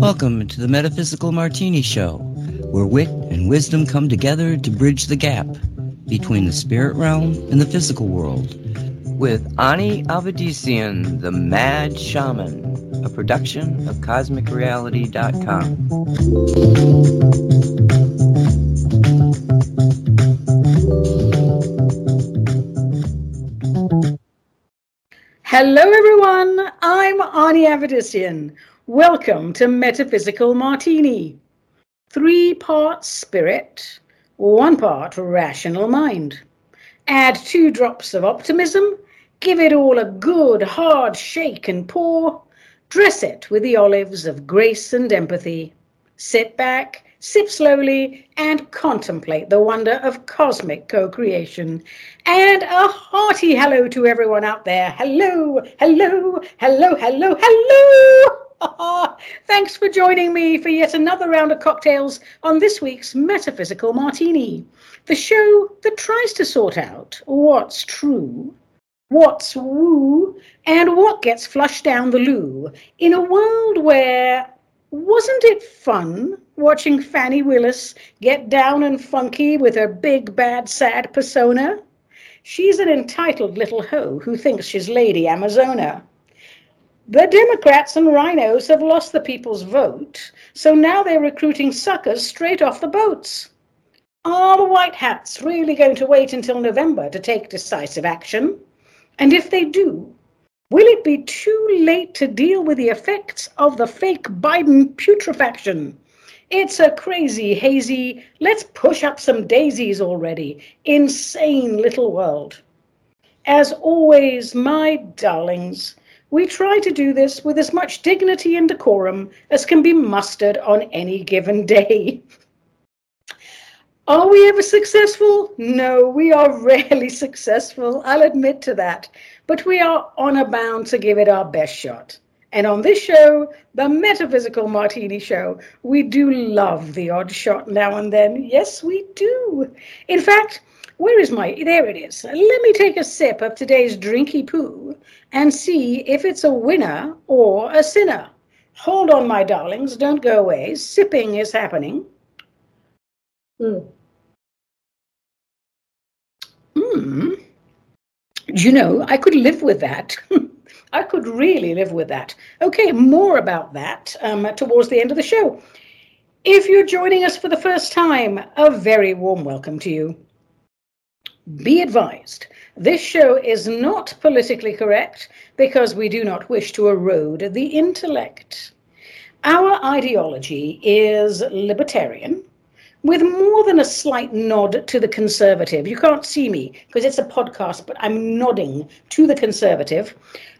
Welcome to the Metaphysical Martini Show, where wit and wisdom come together to bridge the gap between the spirit realm and the physical world. With Ani Avedissian, the Mad Shaman, a production of CosmicReality.com. Hello, everyone. I'm Ani Avedissian. Welcome to Metaphysical Martini. Three parts spirit, one part rational mind. Add two drops of optimism, give it all a good hard shake and pour, dress it with the olives of grace and empathy. Sit back, sip slowly, and contemplate the wonder of cosmic co creation. And a hearty hello to everyone out there. Hello, hello, hello, hello, hello. Thanks for joining me for yet another round of cocktails on this week's Metaphysical Martini, the show that tries to sort out what's true, what's woo, and what gets flushed down the loo in a world where wasn't it fun watching Fani Willis get down and funky with her big, bad, sad persona? She's an entitled little hoe who thinks she's Lady Amazona. The Democrats and RINOs have lost the people's vote, so now they're recruiting suckers straight off the boats. Are the White Hats really going to wait until November to take decisive action? And if they do, will it be too late to deal with the effects of the fake Biden putrefaction? It's a crazy, hazy, let's push up some daisies already, insane little world. As always, my darlings, we try to do this with as much dignity and decorum as can be mustered on any given day. Are we ever successful? No, we are rarely successful. I'll admit to that. But we are honor bound to give it our best shot. And on this show, the Metaphysical Martini Show, we do love the odd shot now and then. Yes, we do. In fact, where is my, there it is. Let me take a sip of today's drinky poo and see if it's a winner or a sinner. Hold on, my darlings, don't go away. Sipping is happening. Mm. You know, I could live with that. I could really live with that. Okay, more about that um, towards the end of the show. If you're joining us for the first time, a very warm welcome to you. Be advised, this show is not politically correct because we do not wish to erode the intellect. Our ideology is libertarian, with more than a slight nod to the conservative. You can't see me because it's a podcast, but I'm nodding to the conservative.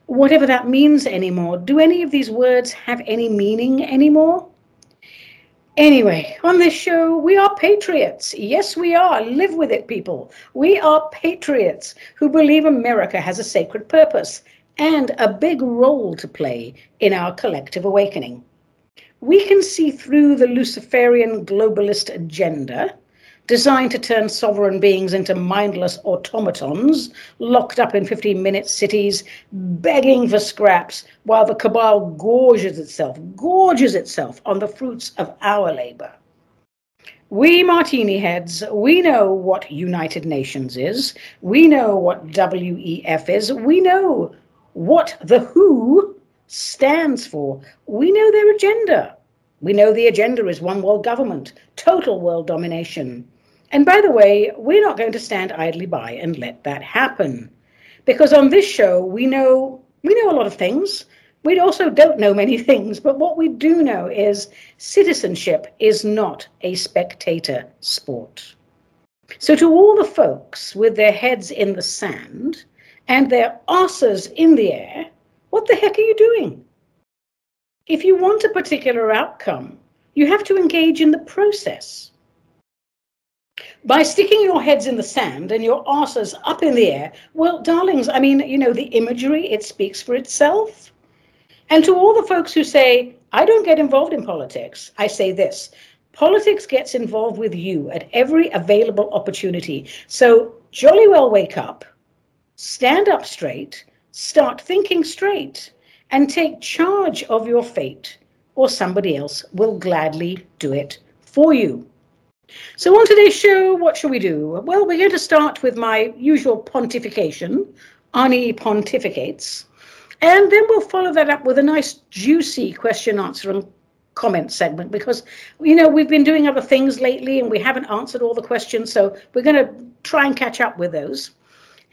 Whatever that means anymore. Do any of these words have any meaning anymore? Anyway, on this show, we are patriots. Yes, we are. Live with it, people. We are patriots who believe America has a sacred purpose and a big role to play in our collective awakening. We can see through the Luciferian globalist agenda designed to turn sovereign beings into mindless automatons locked up in 15 minute cities, begging for scraps, while the cabal gorges itself, gorges itself on the fruits of our labor. We martini heads, we know what United Nations is, we know what WEF is, we know what the WHO stands for, we know their agenda. We know the agenda is one world government, total world domination. And by the way, we're not going to stand idly by and let that happen. Because on this show, we know we know a lot of things. We also don't know many things, but what we do know is citizenship is not a spectator sport. So, to all the folks with their heads in the sand and their asses in the air, what the heck are you doing? If you want a particular outcome, you have to engage in the process by sticking your heads in the sand and your asses up in the air, well, darlings, I mean, you know, the imagery, it speaks for itself. And to all the folks who say, I don't get involved in politics, I say this politics gets involved with you at every available opportunity. So jolly well wake up, stand up straight, start thinking straight, and take charge of your fate, or somebody else will gladly do it for you. So, on today's show, what shall we do? Well, we're going to start with my usual pontification. Ani pontificates. And then we'll follow that up with a nice, juicy question, answer, and comment segment because, you know, we've been doing other things lately and we haven't answered all the questions. So, we're going to try and catch up with those.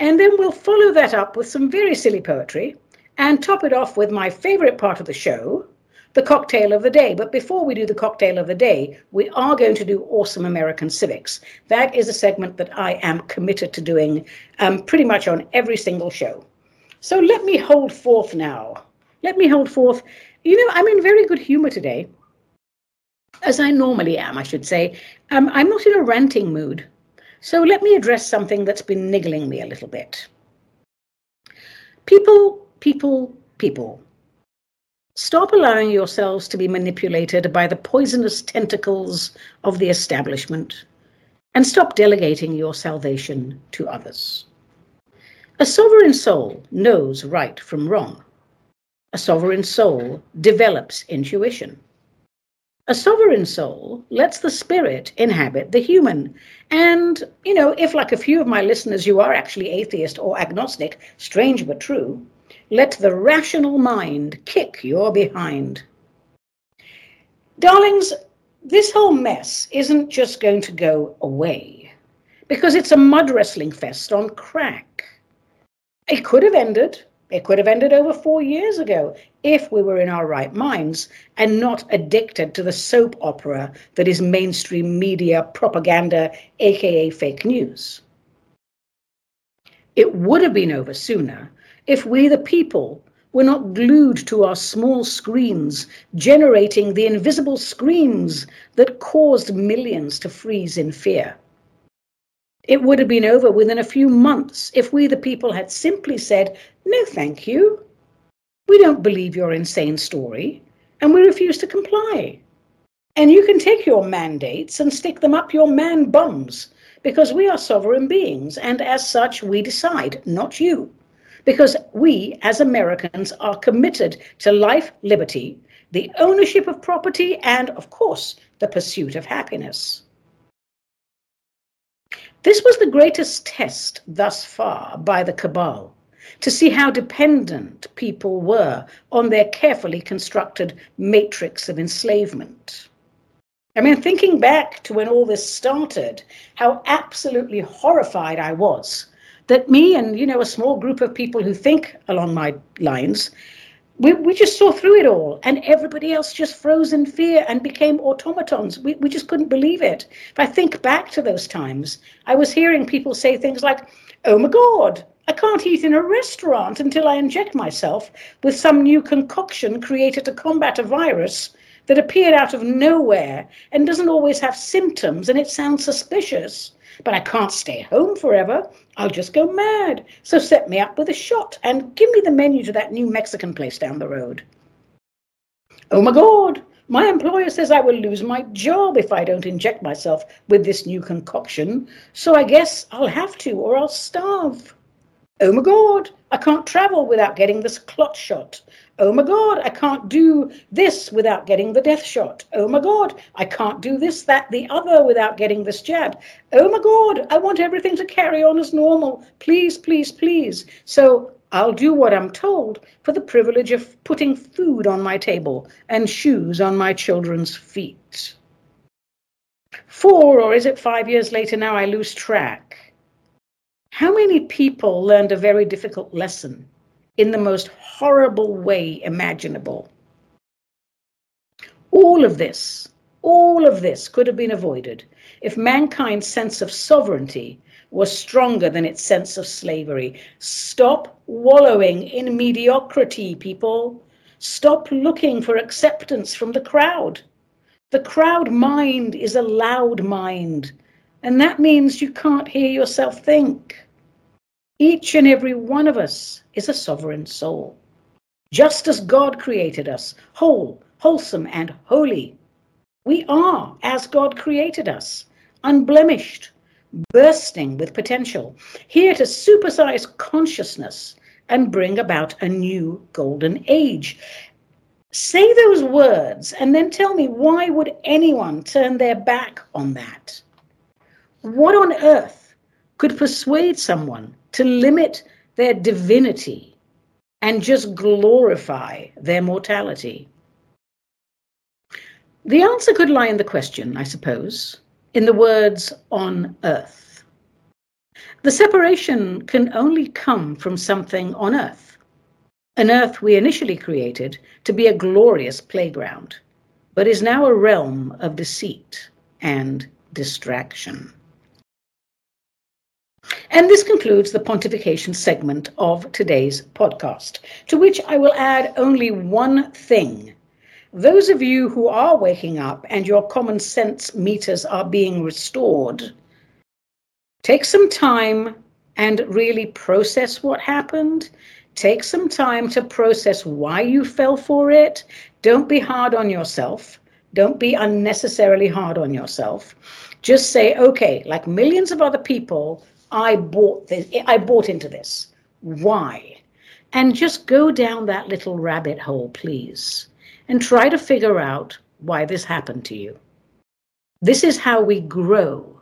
And then we'll follow that up with some very silly poetry and top it off with my favorite part of the show, the cocktail of the day. But before we do the cocktail of the day, we are going to do Awesome American Civics. That is a segment that I am committed to doing um, pretty much on every single show. So let me hold forth now. Let me hold forth. You know, I'm in very good humor today, as I normally am, I should say. Um, I'm not in a ranting mood. So let me address something that's been niggling me a little bit. People, people, people Stop allowing yourselves to be manipulated by the poisonous tentacles of the establishment and stop delegating your salvation to others. A sovereign soul knows right from wrong. A sovereign soul develops intuition. A sovereign soul lets the spirit inhabit the human. And, you know, if like a few of my listeners, you are actually atheist or agnostic, strange but true, let the rational mind kick your behind. Darlings, this whole mess isn't just going to go away because it's a mud wrestling fest on crack. It could have ended. It could have ended over four years ago if we were in our right minds and not addicted to the soap opera that is mainstream media propaganda, aka fake news. It would have been over sooner if we, the people, were not glued to our small screens, generating the invisible screams that caused millions to freeze in fear. It would have been over within a few months if we, the people, had simply said, No, thank you. We don't believe your insane story, and we refuse to comply. And you can take your mandates and stick them up your man bums, because we are sovereign beings, and as such, we decide, not you because we, as Americans, are committed to life, liberty, the ownership of property, and, of course, the pursuit of happiness. This was the greatest test thus far by the cabal to see how dependent people were on their carefully constructed matrix of enslavement. I mean, thinking back to when all this started, how absolutely horrified I was that me and you know a small group of people who think along my lines we, we just saw through it all and everybody else just froze in fear and became automatons we, we just couldn't believe it if i think back to those times i was hearing people say things like oh my god i can't eat in a restaurant until i inject myself with some new concoction created to combat a virus that appeared out of nowhere and doesn't always have symptoms and it sounds suspicious but I can't stay home forever. I'll just go mad. So set me up with a shot and give me the menu to that new Mexican place down the road. Oh my God, my employer says I will lose my job if I don't inject myself with this new concoction. So I guess I'll have to or I'll starve. Oh my God, I can't travel without getting this clot shot. Oh my God, I can't do this without getting the death shot. Oh my God, I can't do this, that, the other without getting this jab. Oh my God, I want everything to carry on as normal. Please, please, please. So I'll do what I'm told for the privilege of putting food on my table and shoes on my children's feet. Four, or is it five years later now, I lose track. How many people learned a very difficult lesson in the most horrible way imaginable? All of this, all of this could have been avoided if mankind's sense of sovereignty was stronger than its sense of slavery. Stop wallowing in mediocrity, people. Stop looking for acceptance from the crowd. The crowd mind is a loud mind. And that means you can't hear yourself think. Each and every one of us is a sovereign soul. Just as God created us, whole, wholesome, and holy, we are as God created us, unblemished, bursting with potential, here to supersize consciousness and bring about a new golden age. Say those words and then tell me why would anyone turn their back on that? What on earth could persuade someone to limit their divinity and just glorify their mortality? The answer could lie in the question, I suppose, in the words on earth. The separation can only come from something on earth, an earth we initially created to be a glorious playground, but is now a realm of deceit and distraction. And this concludes the pontification segment of today's podcast, to which I will add only one thing those of you who are waking up and your common sense meters are being restored, take some time and really process what happened. Take some time to process why you fell for it. Don't be hard on yourself. Don't be unnecessarily hard on yourself. Just say, okay, like millions of other people, I bought this, I bought into this. Why? And just go down that little rabbit hole, please and try to figure out why this happened to you. This is how we grow.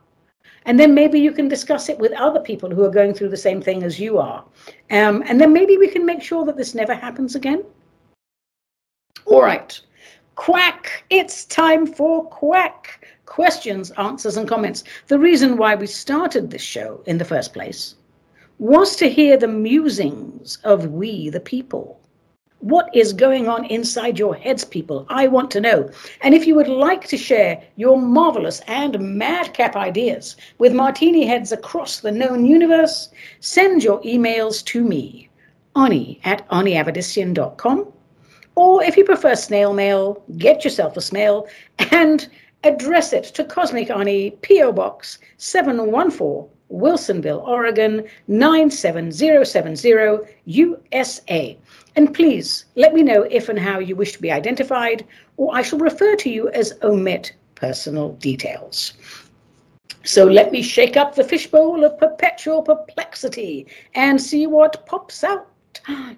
And then maybe you can discuss it with other people who are going through the same thing as you are. Um, and then maybe we can make sure that this never happens again. All right. Quack. It's time for quack. Questions, answers, and comments. The reason why we started this show in the first place was to hear the musings of we, the people. What is going on inside your heads, people? I want to know. And if you would like to share your marvelous and madcap ideas with martini heads across the known universe, send your emails to me, Ani at aniavedissian.com. Or if you prefer snail mail, get yourself a snail and address it to Cosmic Ani, P.O. Box 714, Wilsonville, Oregon 97070, USA. And please let me know if and how you wish to be identified, or I shall refer to you as omit personal details. So let me shake up the fishbowl of perpetual perplexity and see what pops out.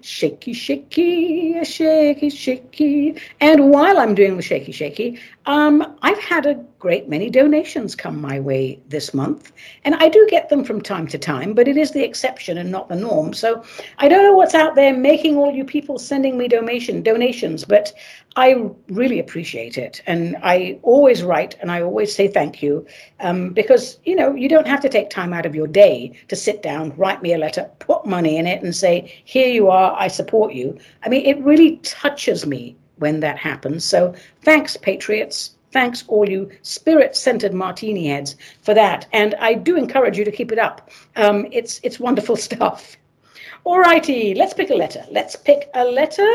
Shaky, shaky, shaky, shaky. And while I'm doing the shaky, shaky, um, I've had a great many donations come my way this month. And I do get them from time to time, but it is the exception and not the norm. So I don't know what's out there making all you people sending me donation donations, but I really appreciate it. And I always write and I always say thank you um, because, you know, you don't have to take time out of your day to sit down, write me a letter, put money in it and say, here you are, I support you. I mean, it really touches me when that happens. So thanks, Patriots. Thanks, all you spirit centered martini heads, for that. And I do encourage you to keep it up. Um, it's, it's wonderful stuff. All righty, let's pick a letter. Let's pick a letter.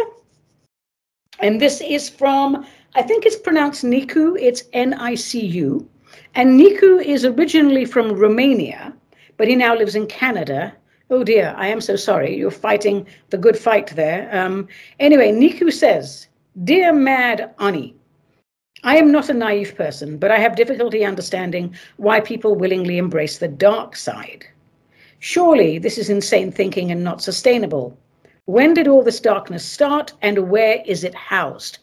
And this is from, I think it's pronounced Nicu, it's N I C U. And Nicu is originally from Romania, but he now lives in Canada. Oh dear, I am so sorry. You're fighting the good fight there. Um, anyway, Nicu says, Dear Mad Ani, I am not a naive person, but I have difficulty understanding why people willingly embrace the dark side. Surely this is insane thinking and not sustainable. When did all this darkness start and where is it housed?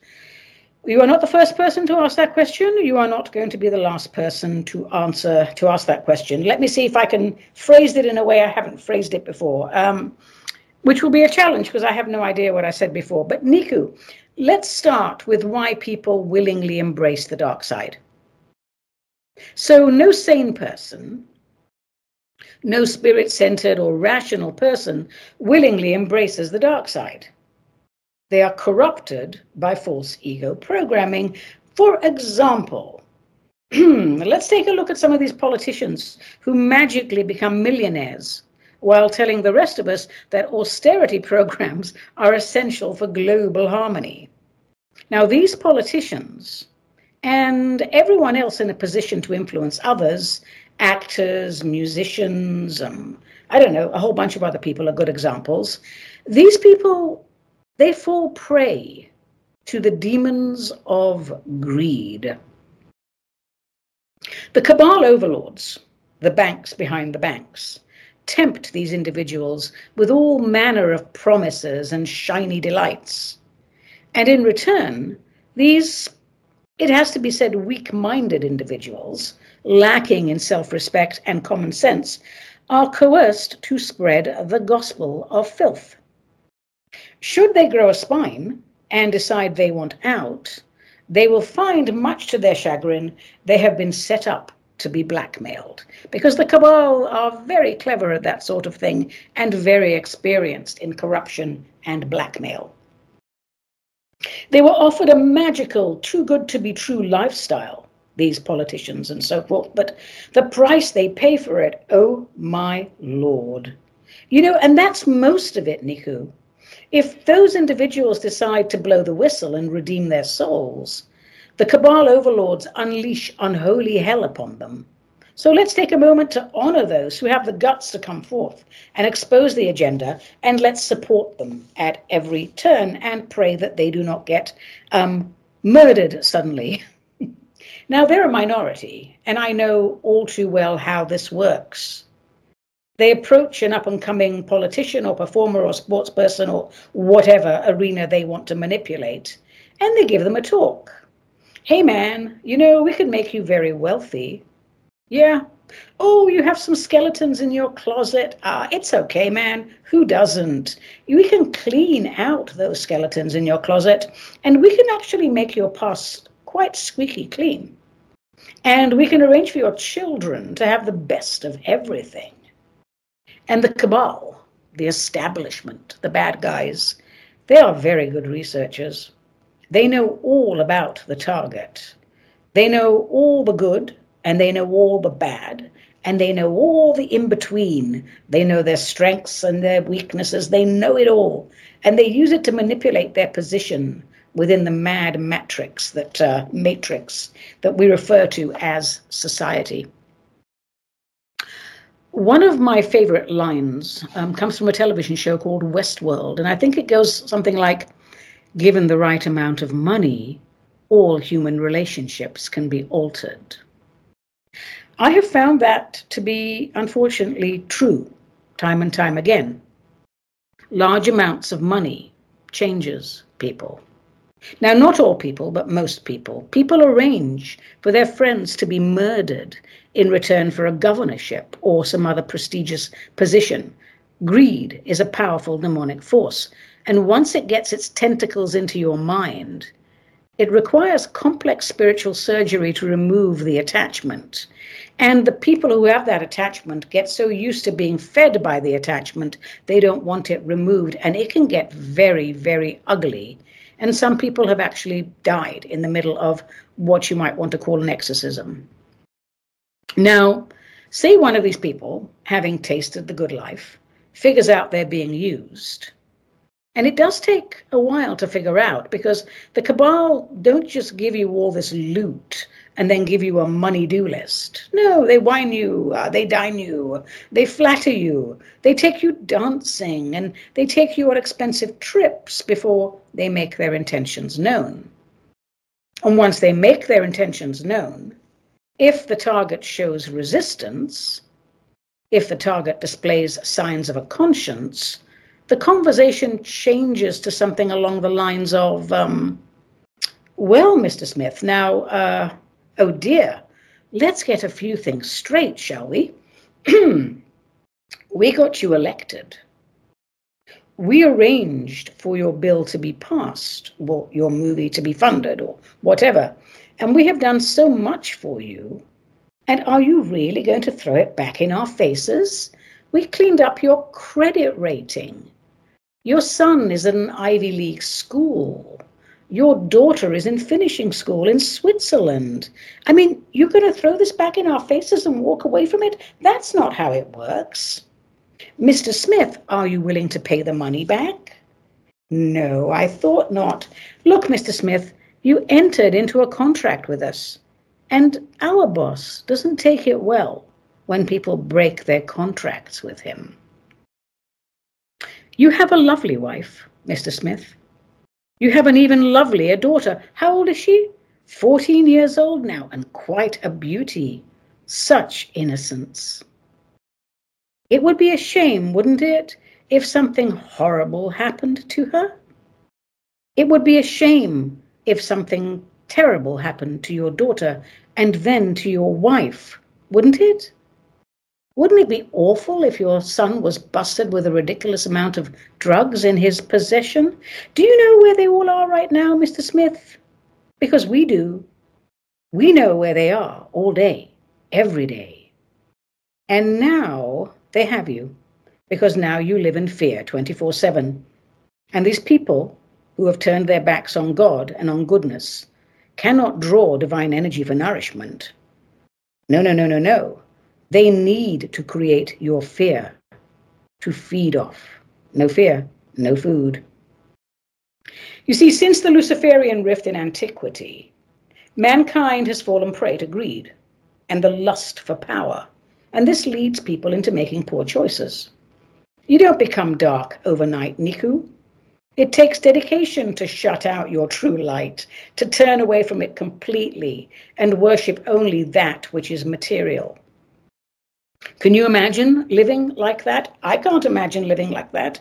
You are not the first person to ask that question. You are not going to be the last person to answer to ask that question. Let me see if I can phrase it in a way I haven't phrased it before, um, which will be a challenge because I have no idea what I said before. But Nicu, Let's start with why people willingly embrace the dark side. So, no sane person, no spirit centered or rational person willingly embraces the dark side. They are corrupted by false ego programming. For example, let's take a look at some of these politicians who magically become millionaires while telling the rest of us that austerity programs are essential for global harmony. Now, these politicians and everyone else in a position to influence others, actors, musicians, um, I don't know, a whole bunch of other people are good examples. These people, they fall prey to the demons of greed. The cabal overlords, the banks behind the banks, tempt these individuals with all manner of promises and shiny delights. And in return, these, it has to be said, weak minded individuals, lacking in self respect and common sense, are coerced to spread the gospel of filth. Should they grow a spine and decide they want out, they will find, much to their chagrin, they have been set up to be blackmailed because the cabal are very clever at that sort of thing and very experienced in corruption and blackmail. They were offered a magical, too good to be true lifestyle, these politicians and so forth, but the price they pay for it, oh my lord. You know, and that's most of it, Nicu. If those individuals decide to blow the whistle and redeem their souls, the cabal overlords unleash unholy hell upon them. So let's take a moment to honor those who have the guts to come forth and expose the agenda, and let's support them at every turn and pray that they do not get um, murdered suddenly. now, they're a minority, and I know all too well how this works. They approach an up and coming politician or performer or sports person or whatever arena they want to manipulate, and they give them a talk Hey man, you know, we could make you very wealthy. Yeah. Oh, you have some skeletons in your closet. Ah, it's okay, man. Who doesn't? We can clean out those skeletons in your closet and we can actually make your past quite squeaky clean. And we can arrange for your children to have the best of everything. And the cabal, the establishment, the bad guys, they are very good researchers. They know all about the target. They know all the good and they know all the bad and they know all the in between. They know their strengths and their weaknesses. They know it all. And they use it to manipulate their position within the mad matrix that uh, matrix that we refer to as society. One of my favorite lines um, comes from a television show called Westworld, and I think it goes something like given the right amount of money, all human relationships can be altered. I have found that to be unfortunately true time and time again. Large amounts of money changes people. Now, not all people, but most people. People arrange for their friends to be murdered in return for a governorship or some other prestigious position. Greed is a powerful demonic force. And once it gets its tentacles into your mind, it requires complex spiritual surgery to remove the attachment. And the people who have that attachment get so used to being fed by the attachment, they don't want it removed. And it can get very, very ugly. And some people have actually died in the middle of what you might want to call an exorcism. Now, say one of these people, having tasted the good life, figures out they're being used and it does take a while to figure out because the cabal don't just give you all this loot and then give you a money do list. No, they wine you, uh, they dine you, they flatter you, they take you dancing, and they take you on expensive trips before they make their intentions known. And once they make their intentions known, if the target shows resistance, if the target displays signs of a conscience, the conversation changes to something along the lines of, um, well, Mr. Smith, now, uh, oh dear, let's get a few things straight, shall we? we got you elected. We arranged for your bill to be passed, or your movie to be funded, or whatever. And we have done so much for you. And are you really going to throw it back in our faces? We cleaned up your credit rating. Your son is at an Ivy League school. Your daughter is in finishing school in Switzerland. I mean, you're going to throw this back in our faces and walk away from it? That's not how it works. Mr. Smith, are you willing to pay the money back? No, I thought not. Look, Mr. Smith, you entered into a contract with us, and our boss doesn't take it well when people break their contracts with him. You have a lovely wife, Mr. Smith. You have an even lovelier daughter. How old is she? Fourteen years old now, and quite a beauty. Such innocence. It would be a shame, wouldn't it, if something horrible happened to her? It would be a shame if something terrible happened to your daughter and then to your wife, wouldn't it? Wouldn't it be awful if your son was busted with a ridiculous amount of drugs in his possession? Do you know where they all are right now, Mr. Smith? Because we do. We know where they are all day, every day. And now they have you, because now you live in fear 24 7. And these people who have turned their backs on God and on goodness cannot draw divine energy for nourishment. No, no, no, no, no. They need to create your fear to feed off. No fear, no food. You see, since the Luciferian rift in antiquity, mankind has fallen prey to greed and the lust for power, and this leads people into making poor choices. You don't become dark overnight, Nicu. It takes dedication to shut out your true light, to turn away from it completely and worship only that which is material. Can you imagine living like that? I can't imagine living like that.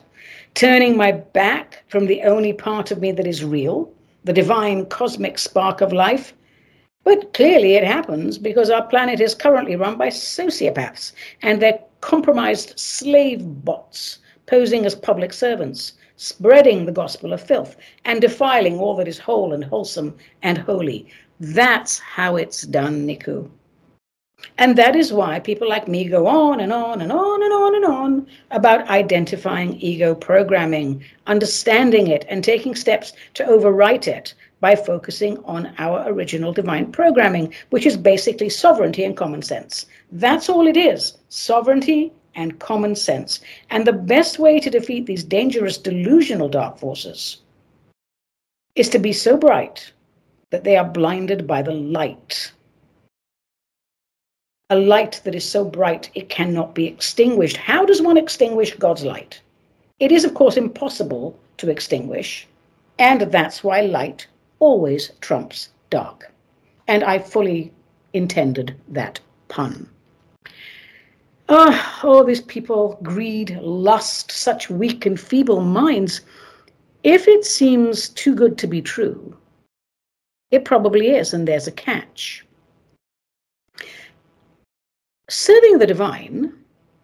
Turning my back from the only part of me that is real, the divine cosmic spark of life. But clearly it happens because our planet is currently run by sociopaths and their compromised slave bots posing as public servants, spreading the gospel of filth and defiling all that is whole and wholesome and holy. That's how it's done, Nicu. And that is why people like me go on and on and on and on and on about identifying ego programming, understanding it, and taking steps to overwrite it by focusing on our original divine programming, which is basically sovereignty and common sense. That's all it is sovereignty and common sense. And the best way to defeat these dangerous delusional dark forces is to be so bright that they are blinded by the light a light that is so bright it cannot be extinguished. How does one extinguish God's light? It is, of course, impossible to extinguish, and that's why light always trumps dark. And I fully intended that pun. Ah, oh, all these people, greed, lust, such weak and feeble minds. If it seems too good to be true, it probably is, and there's a catch. Serving the divine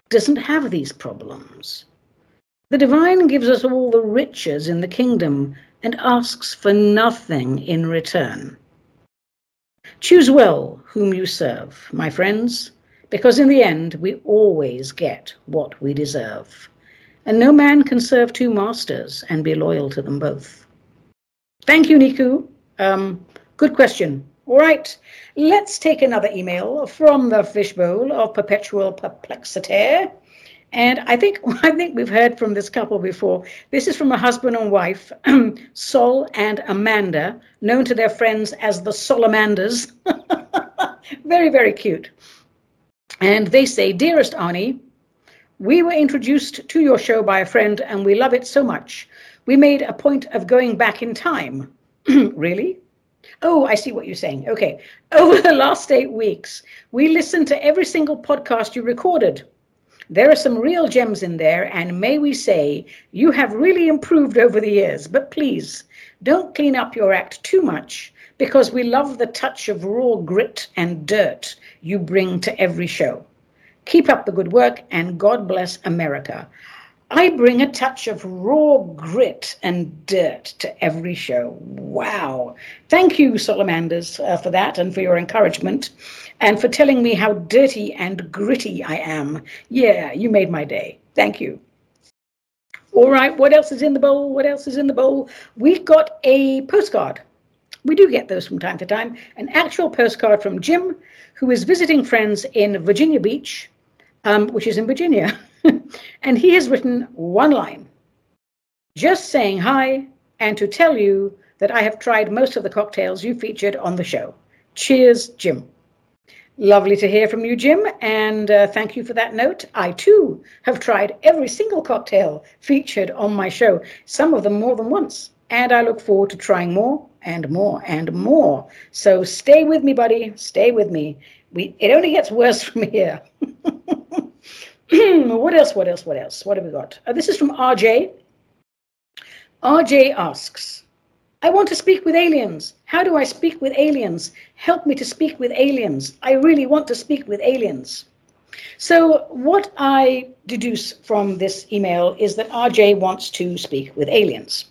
doesn't have these problems. The divine gives us all the riches in the kingdom and asks for nothing in return. Choose well whom you serve, my friends, because in the end we always get what we deserve. And no man can serve two masters and be loyal to them both. Thank you, Nicu. Um, good question. Right, let's take another email from the fishbowl of perpetual perplexity. And I think I think we've heard from this couple before. This is from a husband and wife, Sol and Amanda, known to their friends as the Solomanders. very, very cute. And they say, Dearest Ani, we were introduced to your show by a friend and we love it so much. We made a point of going back in time. really? Oh, I see what you're saying. Okay. Over the last eight weeks, we listened to every single podcast you recorded. There are some real gems in there, and may we say, you have really improved over the years. But please, don't clean up your act too much because we love the touch of raw grit and dirt you bring to every show. Keep up the good work, and God bless America. I bring a touch of raw grit and dirt to every show. Wow. Thank you, Salamanders, uh, for that and for your encouragement and for telling me how dirty and gritty I am. Yeah, you made my day. Thank you. All right, what else is in the bowl? What else is in the bowl? We've got a postcard. We do get those from time to time. An actual postcard from Jim, who is visiting friends in Virginia Beach, um, which is in Virginia. and he has written one line just saying hi and to tell you that I have tried most of the cocktails you featured on the show. Cheers, Jim. Lovely to hear from you, Jim, and uh, thank you for that note. I too have tried every single cocktail featured on my show, some of them more than once, and I look forward to trying more and more and more. So stay with me, buddy. Stay with me. We, it only gets worse from here. what else? What else? What else? What have we got? Uh, this is from RJ. RJ asks, I want to speak with aliens. How do I speak with aliens? Help me to speak with aliens. I really want to speak with aliens. So, what I deduce from this email is that RJ wants to speak with aliens.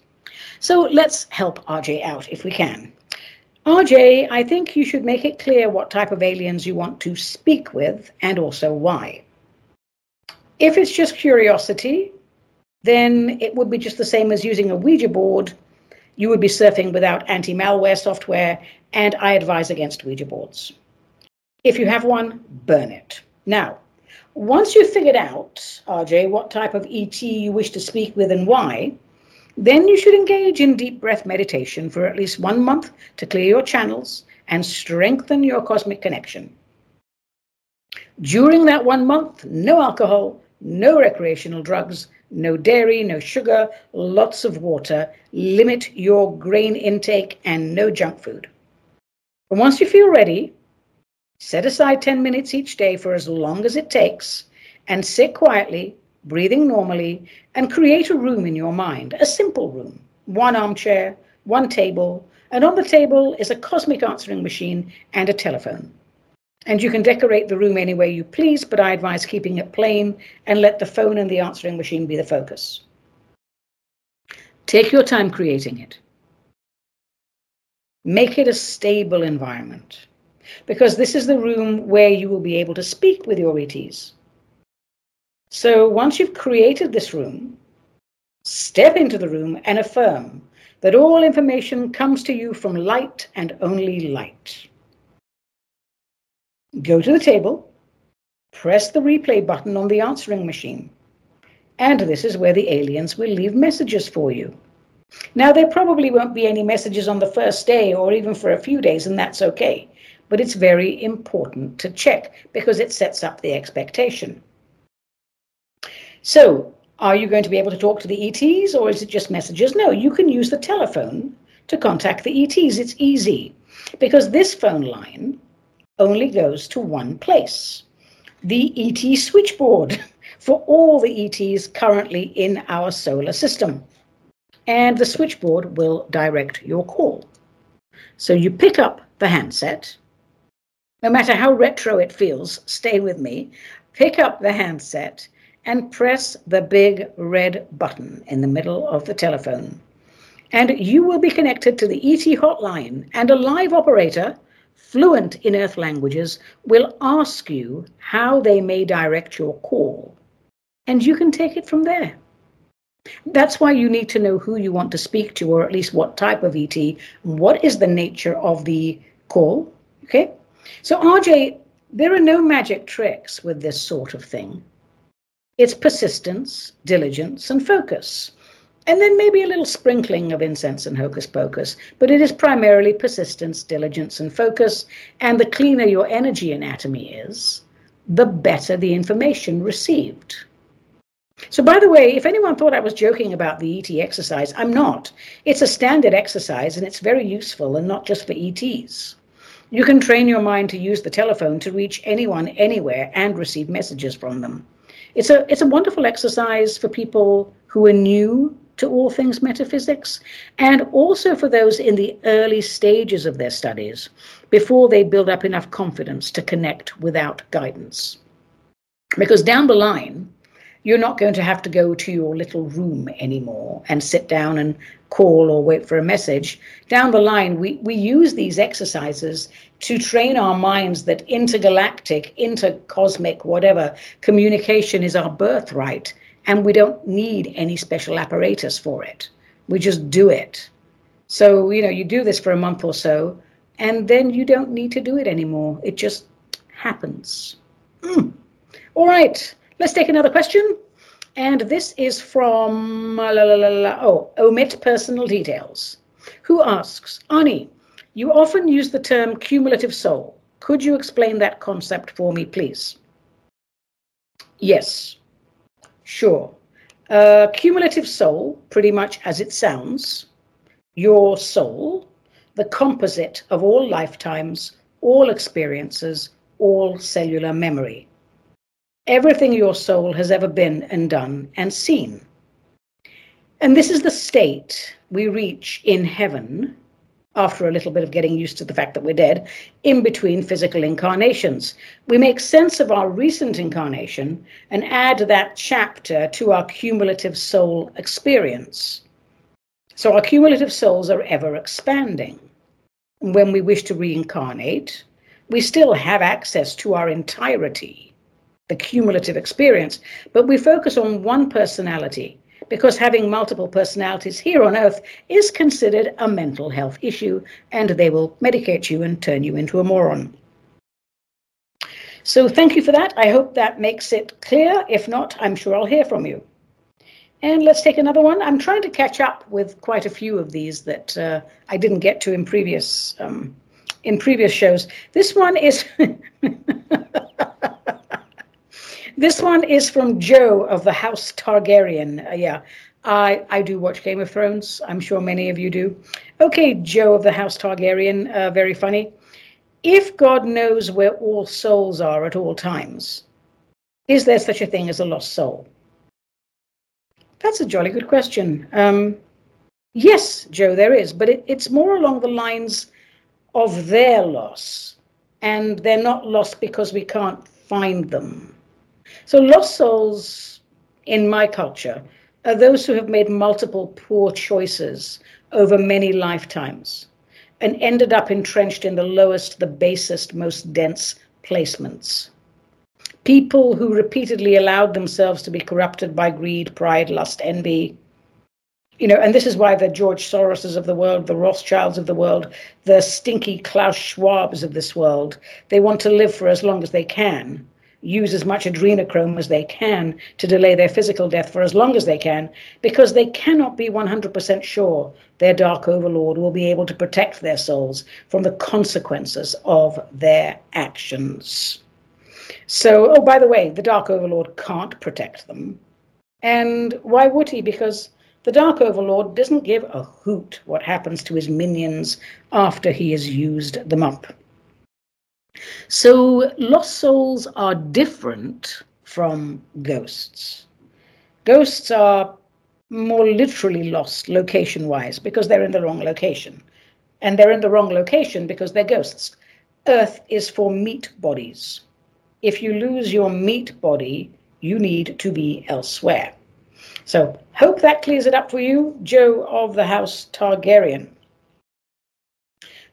So, let's help RJ out if we can. RJ, I think you should make it clear what type of aliens you want to speak with and also why. If it's just curiosity, then it would be just the same as using a Ouija board. You would be surfing without anti malware software, and I advise against Ouija boards. If you have one, burn it. Now, once you've figured out, RJ, what type of ET you wish to speak with and why, then you should engage in deep breath meditation for at least one month to clear your channels and strengthen your cosmic connection. During that one month, no alcohol, no recreational drugs, no dairy, no sugar, lots of water, limit your grain intake, and no junk food. And once you feel ready, set aside 10 minutes each day for as long as it takes and sit quietly, breathing normally, and create a room in your mind, a simple room, one armchair, one table, and on the table is a cosmic answering machine and a telephone. And you can decorate the room any way you please, but I advise keeping it plain and let the phone and the answering machine be the focus. Take your time creating it. Make it a stable environment because this is the room where you will be able to speak with your ETs. So once you've created this room, step into the room and affirm that all information comes to you from light and only light. Go to the table, press the replay button on the answering machine, and this is where the aliens will leave messages for you. Now, there probably won't be any messages on the first day or even for a few days, and that's okay. But it's very important to check because it sets up the expectation. So, are you going to be able to talk to the ETs or is it just messages? No, you can use the telephone to contact the ETs. It's easy because this phone line only goes to one place the ET switchboard for all the ETs currently in our solar system. And the switchboard will direct your call. So you pick up the handset. No matter how retro it feels, stay with me. Pick up the handset and press the big red button in the middle of the telephone. And you will be connected to the ET hotline, and a live operator fluent in Earth languages will ask you how they may direct your call, and you can take it from there. That's why you need to know who you want to speak to, or at least what type of ET, what is the nature of the call. Okay? So, RJ, there are no magic tricks with this sort of thing. It's persistence, diligence, and focus and then maybe a little sprinkling of incense and hocus pocus. But it is primarily persistence, diligence, and focus. And the cleaner your energy anatomy is, the better the information received. So, by the way, if anyone thought I was joking about the ET exercise, I'm not. It's a standard exercise and it's very useful and not just for ETs. You can train your mind to use the telephone to reach anyone anywhere and receive messages from them. It's a, it's a wonderful exercise for people who are new to all things metaphysics, and also for those in the early stages of their studies before they build up enough confidence to connect without guidance. Because down the line, you're not going to have to go to your little room anymore and sit down and call or wait for a message. Down the line, we, we use these exercises to train our minds that intergalactic, intercosmic, whatever communication is our birthright and we don't need any special apparatus for it. We just do it. So, you know, you do this for a month or so, and then you don't need to do it anymore. It just happens. Mm. All right, let's take another question. And this is from, la, la, la, oh, omit personal details. Who asks, Ani, you often use the term cumulative soul. Could you explain that concept for me, please? Yes. Sure. Uh, cumulative soul, pretty much as it sounds, your soul, the composite of all lifetimes, all experiences, all cellular memory. everything your soul has ever been and done and seen. And this is the state we reach in heaven after a little bit of getting used to the fact that we're dead, in between physical incarnations. We make sense of our recent incarnation and add that chapter to our cumulative soul experience. So our cumulative souls are ever expanding. When we wish to reincarnate, we still have access to our entirety, the cumulative experience, but we focus on one personality because having multiple personalities here on earth is considered a mental health issue and they will medicate you and turn you into a moron. So thank you for that. I hope that makes it clear. If not, I'm sure I'll hear from you. And let's take another one. I'm trying to catch up with quite a few of these that uh, I didn't get to in previous um, in previous shows. This one is This one is from Joe of the House Targaryen. Uh, yeah, I, I do watch Game of Thrones. I'm sure many of you do. Okay, Joe of the House Targaryen, uh, very funny. If God knows where all souls are at all times, is there such a thing as a lost soul? That's a jolly good question. Um, yes, Joe, there is, but it, it's more along the lines of their loss, and they're not lost because we can't find them. So lost souls in my culture are those who have made multiple poor choices over many lifetimes and ended up entrenched in the lowest, the basest, most dense placements. People who repeatedly allowed themselves to be corrupted by greed, pride, lust, envy. You know, and this is why the George Soroses of the world, the Rothschilds of the world, the stinky Klaus Schwabs of this world, they want to live for as long as they can use as much adrenochrome as they can to delay their physical death for as long as they can, because they cannot be 100% sure their dark overlord will be able to protect their souls from the consequences of their actions. So, oh, by the way, the dark overlord can't protect them. And why would he? Because the Dark Overlord doesn't give a hoot what happens to his minions after he has used them up. So lost souls are different from ghosts. Ghosts are more literally lost location wise because they're in the wrong location. And they're in the wrong location because they're ghosts. Earth is for meat bodies. If you lose your meat body, you need to be elsewhere. So, hope that clears it up for you, Joe of the House Targaryen.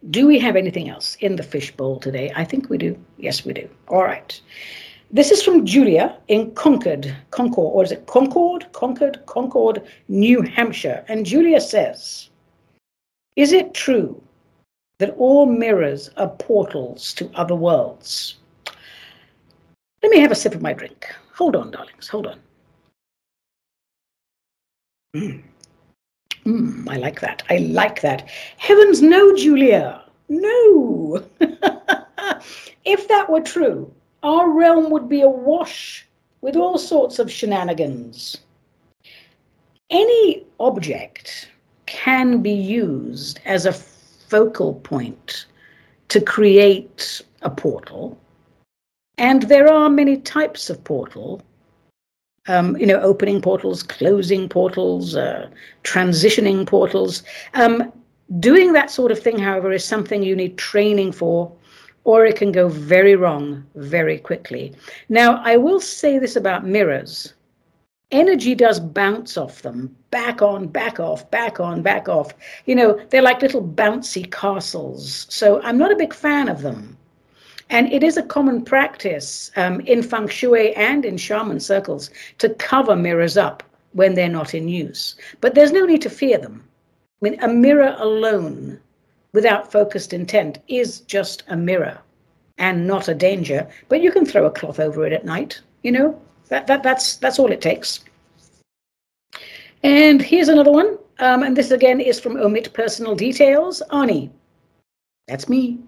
Do we have anything else in the fishbowl today? I think we do. Yes, we do. All right. This is from Julia in Concord, Concord, or is it Concord? Concord, Concord, New Hampshire. And Julia says, Is it true that all mirrors are portals to other worlds? Let me have a sip of my drink. Hold on, darlings, hold on. Mm. Mm, I like that. I like that. Heavens no, Julia. No. if that were true, our realm would be awash with all sorts of shenanigans. Any object can be used as a focal point to create a portal. And there are many types of portal um, you know, opening portals, closing portals, uh, transitioning portals. Um, doing that sort of thing, however, is something you need training for, or it can go very wrong very quickly. Now, I will say this about mirrors. Energy does bounce off them. Back on back off back on back off. You know they're like little bouncy castles. So i'm not a big fan of them and it is a common practice um, in feng shui and in shaman circles to cover mirrors up when they're not in use. But there's no need to fear them. I mean, a mirror alone, without focused intent, is just a mirror and not a danger. But you can throw a cloth over it at night. You know, that, that, that's, that's all it takes. And here's another one. Um, and this again is from Omit Personal Details. Ani, that's me.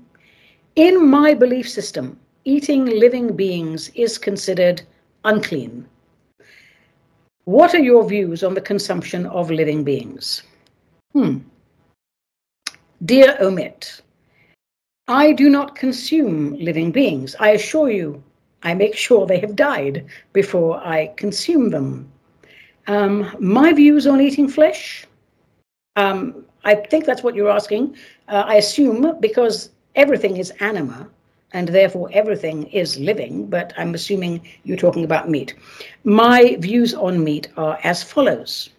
In my belief system, eating living beings is considered unclean. What are your views on the consumption of living beings? Hmm. Dear Omit, I do not consume living beings. I assure you, I make sure they have died before I consume them. Um, my views on eating flesh, um, I think that's what you're asking. Uh, I assume because everything is anima and therefore everything is living, but I'm assuming you're talking about meat. My views on meat are as follows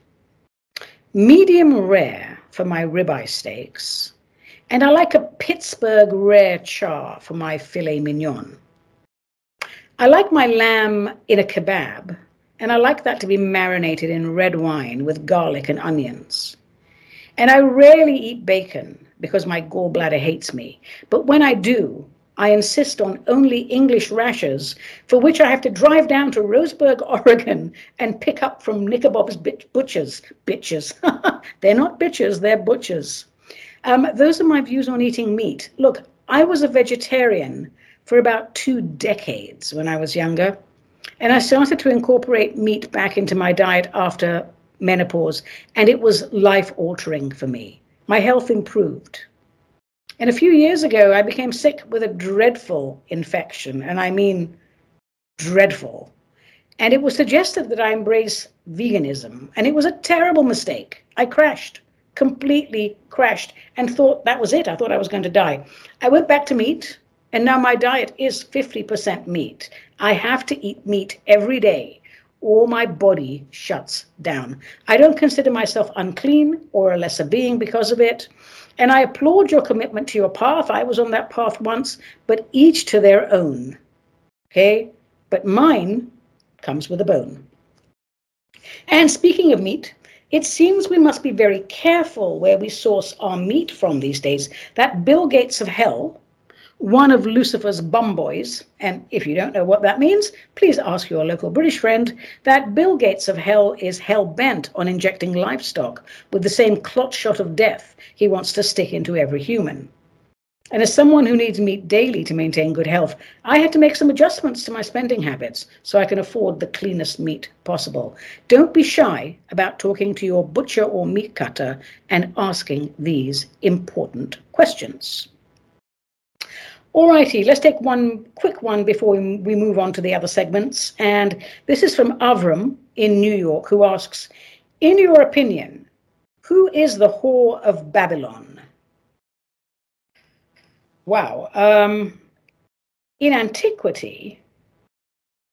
medium rare for my ribeye steaks, and I like a Pittsburgh rare char for my filet mignon. I like my lamb in a kebab, and I like that to be marinated in red wine with garlic and onions. And I rarely eat bacon because my gallbladder hates me. But when I do, I insist on only English rashers, for which I have to drive down to Roseburg, Oregon, and pick up from Knickerbob's butchers. Bitches. they're not bitches, they're butchers. Um, those are my views on eating meat. Look, I was a vegetarian for about two decades when I was younger, and I started to incorporate meat back into my diet after menopause, and it was life altering for me. My health improved. And a few years ago, I became sick with a dreadful infection, and I mean dreadful. And it was suggested that I embrace veganism, and it was a terrible mistake. I crashed, completely crashed, and thought that was it. I thought I was going to die. I went back to meat, and now my diet is 50% meat. I have to eat meat every day, or my body shuts down. I don't consider myself unclean or a lesser being because of it. And I applaud your commitment to your path. I was on that path once, but each to their own. Okay? But mine comes with a bone. And speaking of meat, it seems we must be very careful where we source our meat from these days. That Bill Gates of hell one of Lucifer's bumboys, and if you don't know what that means, please ask your local British friend, that Bill Gates of hell is hell bent on injecting livestock with the same clot shot of death he wants to stick into every human. And as someone who needs meat daily to maintain good health, I had to make some adjustments to my spending habits so I can afford the cleanest meat possible. Don't be shy about talking to your butcher or meat cutter and asking these important questions. All righty, let's take one quick one before we move on to the other segments. And this is from Avram in New York, who asks In your opinion, who is the whore of Babylon? Wow. Um, in antiquity,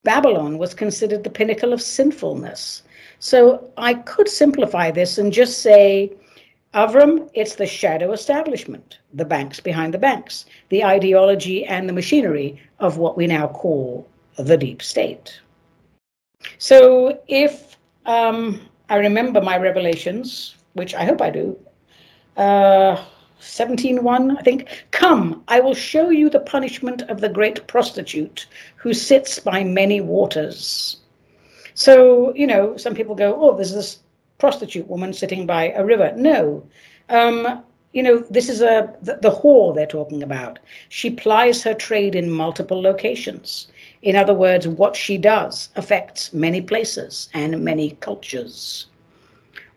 Babylon was considered the pinnacle of sinfulness. So I could simplify this and just say Avram, it's the shadow establishment, the banks behind the banks, the ideology and the machinery of what we now call the deep state. So if um, I remember my revelations, which I hope I do, uh, 17.1, I think, come, I will show you the punishment of the great prostitute who sits by many waters. So, you know, some people go, oh, there's this prostitute woman sitting by a river. No. Um, you know, this is a the, the whore they're talking about. She plies her trade in multiple locations. In other words, what she does affects many places and many cultures.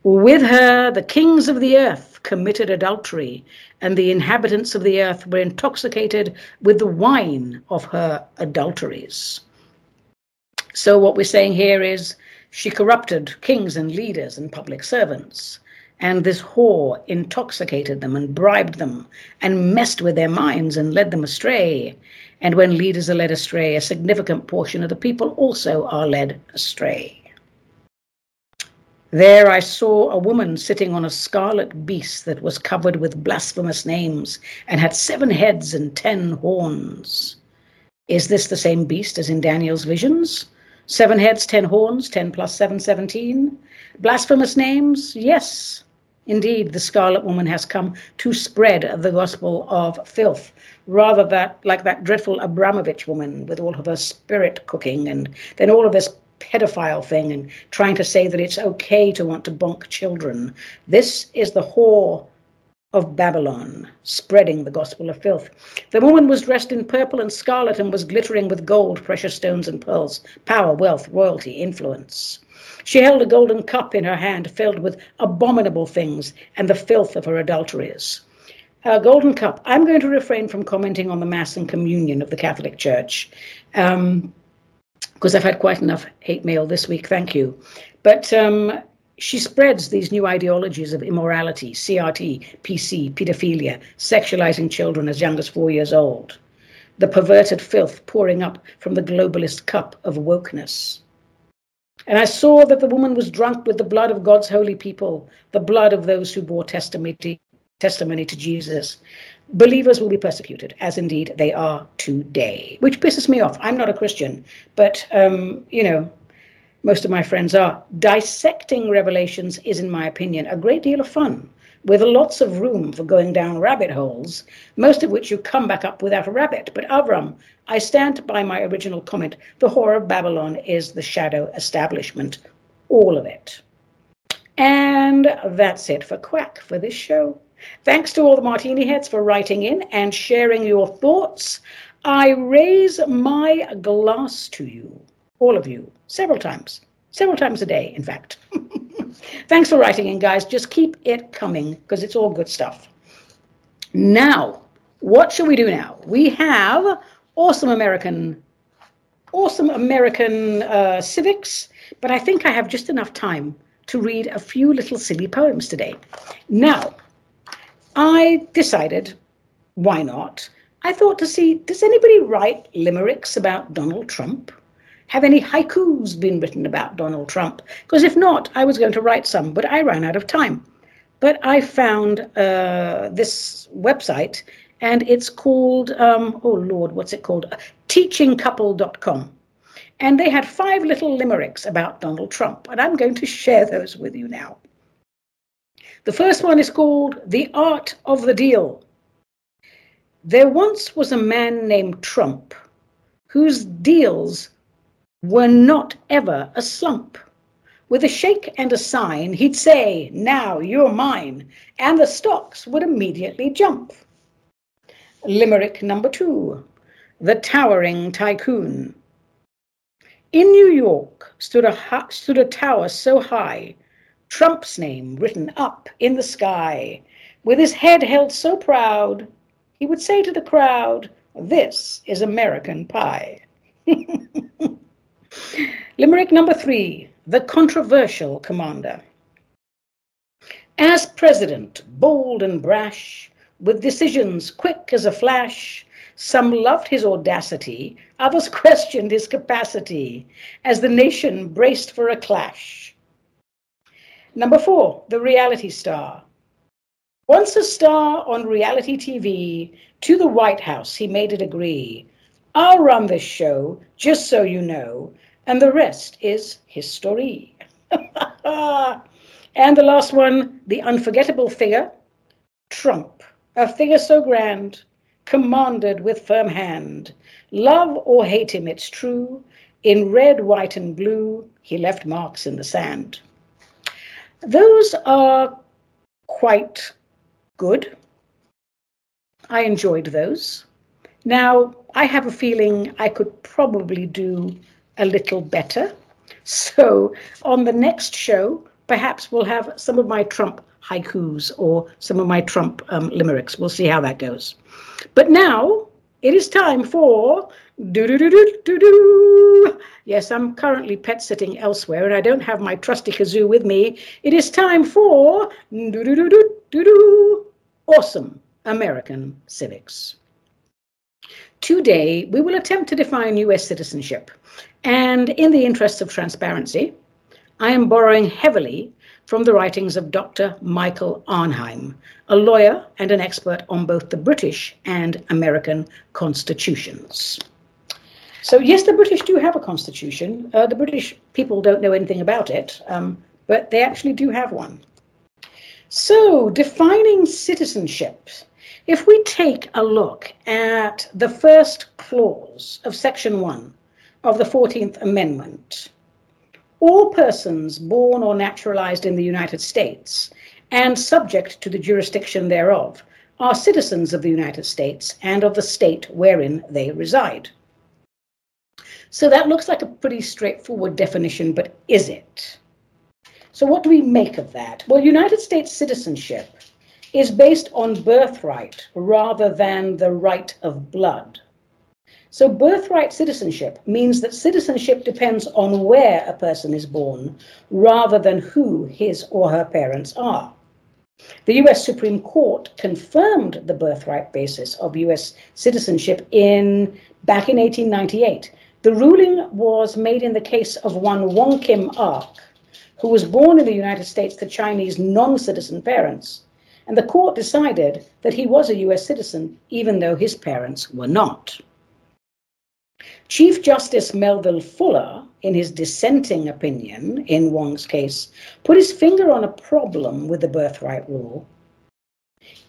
With her, the kings of the earth committed adultery, and the inhabitants of the earth were intoxicated with the wine of her adulteries. So, what we're saying here is she corrupted kings and leaders and public servants. And this whore intoxicated them and bribed them and messed with their minds and led them astray. And when leaders are led astray, a significant portion of the people also are led astray. There I saw a woman sitting on a scarlet beast that was covered with blasphemous names and had seven heads and ten horns. Is this the same beast as in Daniel's visions? Seven heads, ten horns, ten plus seven, seventeen. Blasphemous names? Yes, indeed, the scarlet woman has come to spread the gospel of filth, rather that like that dreadful Abramovich woman with all of her spirit cooking and then all of this pedophile thing and trying to say that it's okay to want to bonk children. This is the whore of Babylon, spreading the gospel of filth. The woman was dressed in purple and scarlet and was glittering with gold, precious stones, and pearls, power, wealth, royalty, influence. She held a golden cup in her hand filled with abominable things and the filth of her adulteries. A golden cup. I'm going to refrain from commenting on the Mass and Communion of the Catholic Church. Um, because I've had quite enough hate mail this week, thank you. But um, she spreads these new ideologies of immorality, CRT, PC, pedophilia, sexualizing children as young as four years old, the perverted filth pouring up from the globalist cup of wokeness. And I saw that the woman was drunk with the blood of God's holy people, the blood of those who bore testimony, testimony to Jesus. Believers will be persecuted, as indeed they are today, which pisses me off. I'm not a Christian, but, um, you know, most of my friends are. Dissecting revelations is, in my opinion, a great deal of fun, with lots of room for going down rabbit holes, most of which you come back up without a rabbit. But Avram, I stand by my original comment. The whore of Babylon is the shadow establishment, all of it. And that's it for Quack for this show. Thanks to all the martini heads for writing in and sharing your thoughts. I raise my glass to you all of you, several times, several times a day, in fact. Thanks for writing in, guys. Just keep it coming because it's all good stuff. Now, what should we do now? We have awesome American, awesome American uh, civics, but I think I have just enough time to read a few little silly poems today. Now, I decided, why not? I thought to see, does anybody write limericks about Donald Trump? Have any haikus been written about Donald Trump? Because if not, I was going to write some, but I ran out of time. But I found uh, this website, and it's called, um, oh Lord, what's it called? Teachingcouple.com. And they had five little limericks about Donald Trump, and I'm going to share those with you now. The first one is called The Art of the Deal. There once was a man named Trump whose deals were not ever a slump. With a shake and a sign, he'd say, Now you're mine, and the stocks would immediately jump. Limerick number two The Towering Tycoon. In New York stood a, stood a tower so high, Trump's name written up in the sky. With his head held so proud, he would say to the crowd, This is American pie. Limerick number three, the controversial commander. As president, bold and brash, with decisions quick as a flash, some loved his audacity, others questioned his capacity as the nation braced for a clash. Number four, the reality star. Once a star on reality TV, to the White House he made it agree. I'll run this show, just so you know, and the rest is history. and the last one, the unforgettable figure, Trump, a figure so grand, commanded with firm hand. Love or hate him, it's true, in red, white, and blue, he left marks in the sand. Those are quite good. I enjoyed those. Now, I have a feeling I could probably do a little better. So on the next show, perhaps we'll have some of my Trump haikus or some of my Trump um, limericks. We'll see how that goes. But now it is time for do do do do do do. Yes, I'm currently pet sitting elsewhere and I don't have my trusty kazoo with me. It is time for do do do do do do. Awesome American civics. Today, we will attempt to define US citizenship. And in the interests of transparency, I am borrowing heavily from the writings of Dr. Michael Arnheim, a lawyer and an expert on both the British and American constitutions. So, yes, the British do have a constitution. Uh, the British people don't know anything about it, um, but they actually do have one. So, defining citizenship. If we take a look at the first clause of Section 1 of the 14th Amendment, all persons born or naturalized in the United States and subject to the jurisdiction thereof are citizens of the United States and of the state wherein they reside. So that looks like a pretty straightforward definition, but is it? So, what do we make of that? Well, United States citizenship is based on birthright rather than the right of blood. So, birthright citizenship means that citizenship depends on where a person is born rather than who his or her parents are. The US Supreme Court confirmed the birthright basis of US citizenship in back in 1898. The ruling was made in the case of one Wong Kim Ark, who was born in the United States to Chinese non-citizen parents. And the court decided that he was a US citizen even though his parents were not. Chief Justice Melville Fuller, in his dissenting opinion in Wong's case, put his finger on a problem with the birthright rule.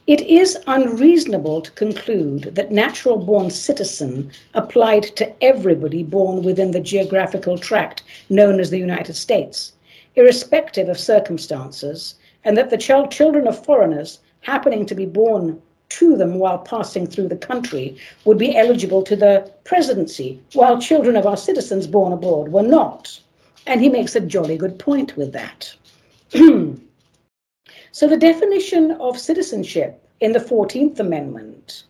It is unreasonable to conclude that natural born citizen applied to everybody born within the geographical tract known as the United States, irrespective of circumstances, and that the child, children of foreigners happening to be born to them while passing through the country would be eligible to the presidency, while children of our citizens born abroad were not. And he makes a jolly good point with that. so the definition of citizenship in the 14th Amendment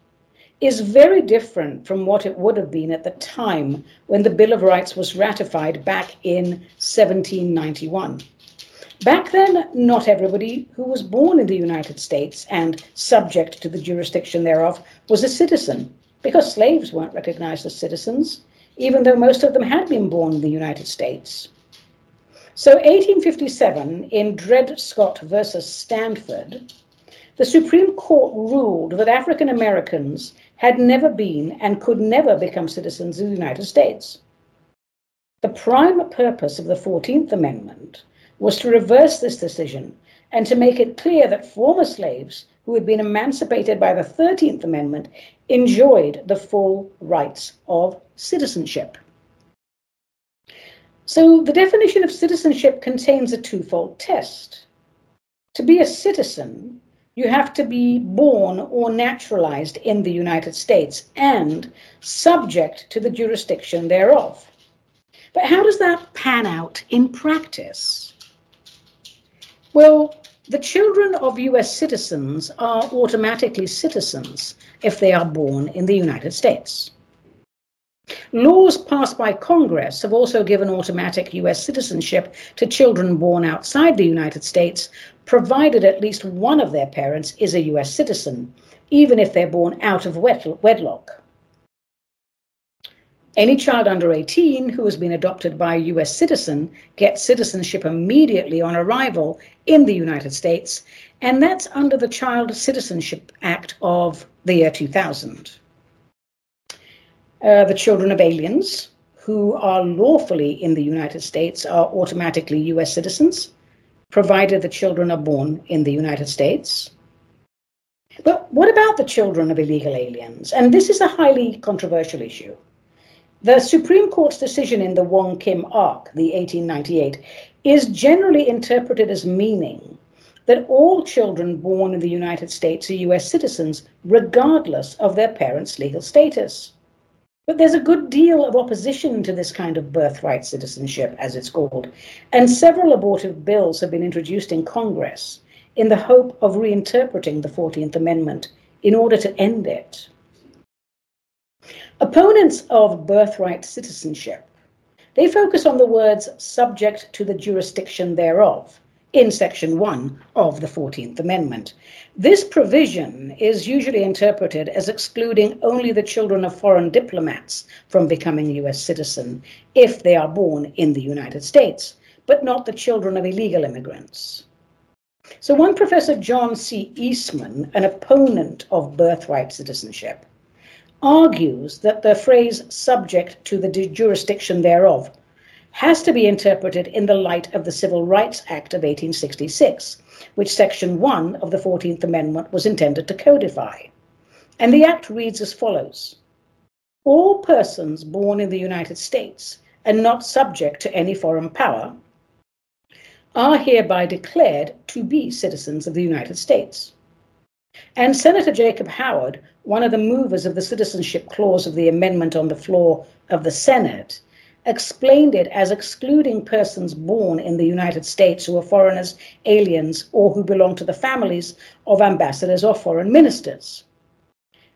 is very different from what it would have been at the time when the Bill of Rights was ratified back in 1791. Back then, not everybody who was born in the United States and subject to the jurisdiction thereof was a citizen, because slaves weren't recognized as citizens, even though most of them had been born in the United States. So, 1857, in Dred Scott versus Sandford, the Supreme Court ruled that African Americans had never been and could never become citizens of the United States. The prime purpose of the 14th Amendment was to reverse this decision and to make it clear that former slaves who had been emancipated by the 13th Amendment enjoyed the full rights of citizenship. So the definition of citizenship contains a twofold test. To be a citizen, you have to be born or naturalized in the United States and subject to the jurisdiction thereof. But how does that pan out in practice? Well, the children of US citizens are automatically citizens if they are born in the United States. Laws passed by Congress have also given automatic US citizenship to children born outside the United States, provided at least one of their parents is a US citizen, even if they're born out of wedlock. Any child under 18 who has been adopted by a US citizen gets citizenship immediately on arrival in the United States, and that's under the Child Citizenship Act of the year 2000. Uh, the children of aliens who are lawfully in the United States are automatically US citizens, provided the children are born in the United States. But what about the children of illegal aliens? And this is a highly controversial issue. The Supreme Court's decision in the Wong Kim Ark, the 1898, is generally interpreted as meaning that all children born in the United States are US citizens, regardless of their parents' legal status. But there's a good deal of opposition to this kind of birthright citizenship, as it's called, and several abortive bills have been introduced in Congress in the hope of reinterpreting the 14th Amendment in order to end it. Opponents of birthright citizenship, they focus on the words subject to the jurisdiction thereof in section 1 of the 14th Amendment. This provision is usually interpreted as excluding only the children of foreign diplomats from becoming US citizen if they are born in the United States, but not the children of illegal immigrants. So one professor John C. Eastman, an opponent of birthright citizenship, argues that the phrase subject to the jurisdiction thereof has to be interpreted in the light of the Civil Rights Act of 1866, which Section 1 of the 14th Amendment was intended to codify. And the Act reads as follows All persons born in the United States and not subject to any foreign power are hereby declared to be citizens of the United States. And Senator Jacob Howard, one of the movers of the citizenship clause of the amendment on the floor of the Senate, explained it as excluding persons born in the United States who are foreigners, aliens, or who belong to the families of ambassadors or foreign ministers.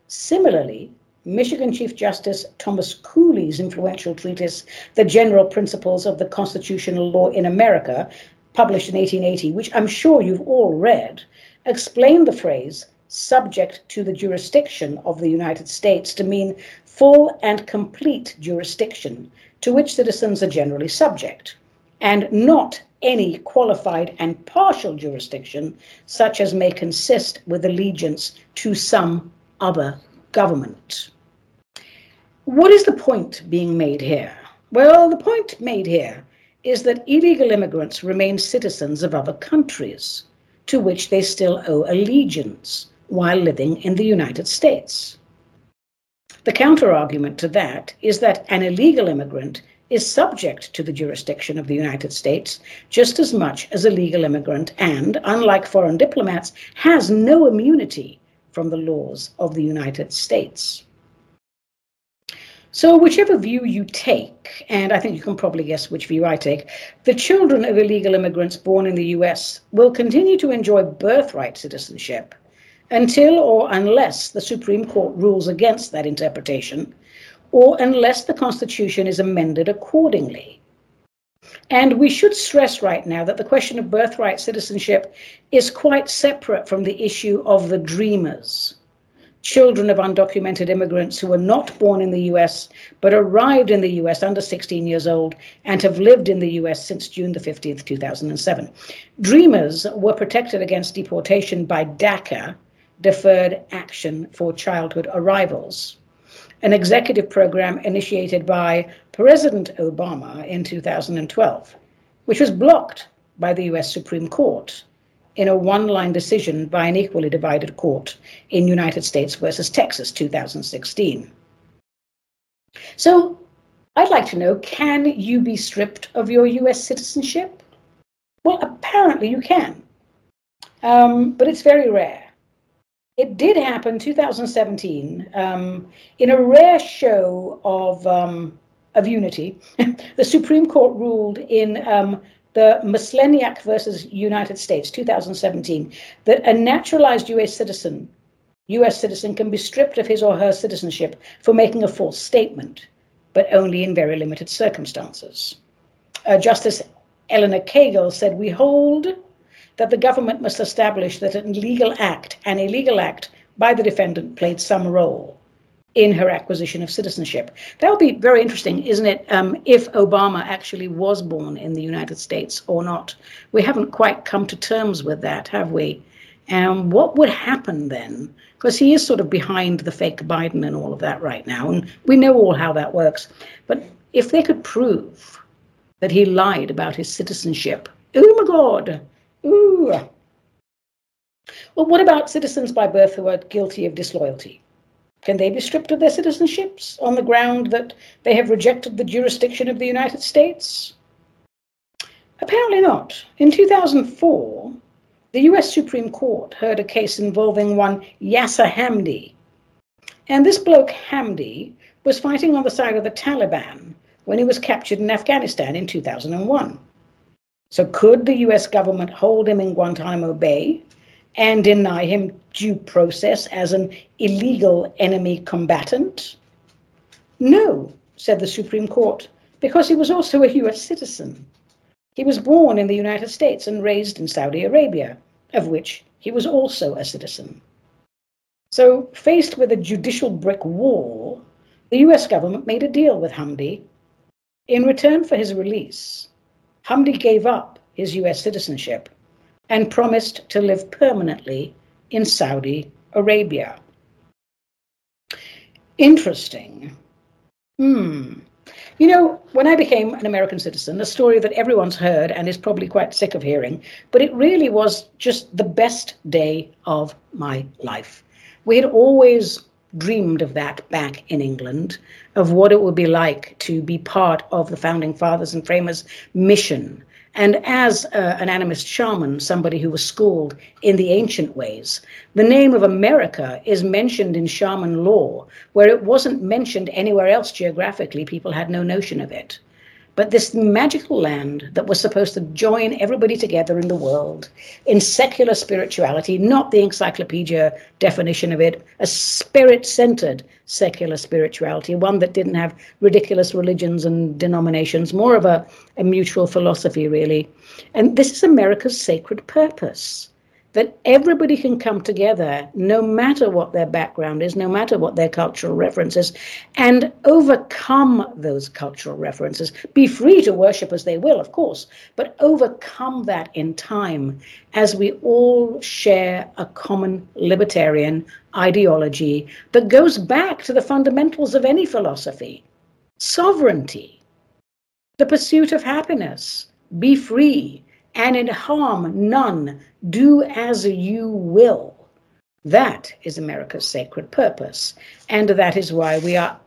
Similarly, Michigan Chief Justice Thomas Cooley's influential treatise, The General Principles of the Constitutional Law in America, published in 1880, which I'm sure you've all read, explained the phrase subject to the jurisdiction of the United States to mean full and complete jurisdiction to which citizens are generally subject, and not any qualified and partial jurisdiction, such as may consist with allegiance to some other government. What is the point being made here? Well, the point made here is that illegal immigrants remain citizens of other countries to which they still owe allegiance while living in the United States. The counterargument to that is that an illegal immigrant is subject to the jurisdiction of the United States just as much as a legal immigrant and, unlike foreign diplomats, has no immunity from the laws of the United States. So, whichever view you take, and I think you can probably guess which view I take, the children of illegal immigrants born in the US will continue to enjoy birthright citizenship until or unless the Supreme Court rules against that interpretation, or unless the Constitution is amended accordingly. And we should stress right now that the question of birthright citizenship is quite separate from the issue of the dreamers children of undocumented immigrants who were not born in the US but arrived in the US under 16 years old and have lived in the US since June the 15th, 2007. Dreamers were protected against deportation by DACA, Deferred Action for Childhood Arrivals, an executive program initiated by President Obama in 2012, which was blocked by the US Supreme Court in a one line decision by an equally divided court in United States versus Texas 2016. So I'd like to know can you be stripped of your US citizenship? Well, apparently you can, um, but it's very rare. It did happen 2017 um, in a rare show of um, of unity. the Supreme Court ruled in um, the Maslenjak versus United States, 2017, that a naturalized US citizen, US citizen can be stripped of his or her citizenship for making a false statement, but only in very limited circumstances. Uh, Justice Elena Kagan said, We hold that the government must establish that an illegal act, an illegal act by the defendant played some role in her acquisition of citizenship. That would be very interesting, isn't it? Um, if Obama actually was born in the United States or not. We haven't quite come to terms with that, have we? Um, what would happen then? Because he is sort of behind the fake Biden and all of that right now, and we know all how that works. But if they could prove that he lied about his citizenship, oh my God, ooh. Well, what about citizens by birth who are guilty of disloyalty? Can they be stripped of their citizenships on the ground that they have rejected the jurisdiction of the United States? Apparently not. In 2004, the US Supreme Court heard a case involving one Yasir Hamdi. And this bloke Hamdi was fighting on the side of the Taliban when he was captured in Afghanistan in 2001. So, could the US government hold him in Guantanamo Bay and deny him due process as an illegal enemy combatant? No, said the Supreme Court, because he was also a US citizen. He was born in the United States and raised in Saudi Arabia, of which he was also a citizen. So, faced with a judicial brick wall, the US government made a deal with Hamdi. In return for his release, Hamdi gave up his US citizenship and promised to live permanently in Saudi Arabia. Interesting. Hmm. You know, when I became an American citizen, a story that everyone's heard and is probably quite sick of hearing, but it really was just the best day of my life. We had always dreamed of that back in England, of what it would be like to be part of the founding fathers and framers' mission and as uh, an animist shaman, somebody who was schooled in the ancient ways, the name of America is mentioned in shaman law, where it wasn't mentioned anywhere else geographically. People had no notion of it. But this magical land that was supposed to join everybody together in the world in secular spirituality, not the encyclopedia definition of it, a spirit centered secular spirituality, one that didn't have ridiculous religions and denominations, more of a, a mutual philosophy, really. And this is America's sacred purpose that everybody can come together, no matter what their background is, no matter what their cultural references, and overcome those cultural references. Be free to worship as they will, of course, but overcome that in time as we all share a common libertarian ideology that goes back to the fundamentals of any philosophy sovereignty, the pursuit of happiness, be free and in harm none. Do as you will. That is America's sacred purpose. And that is why we are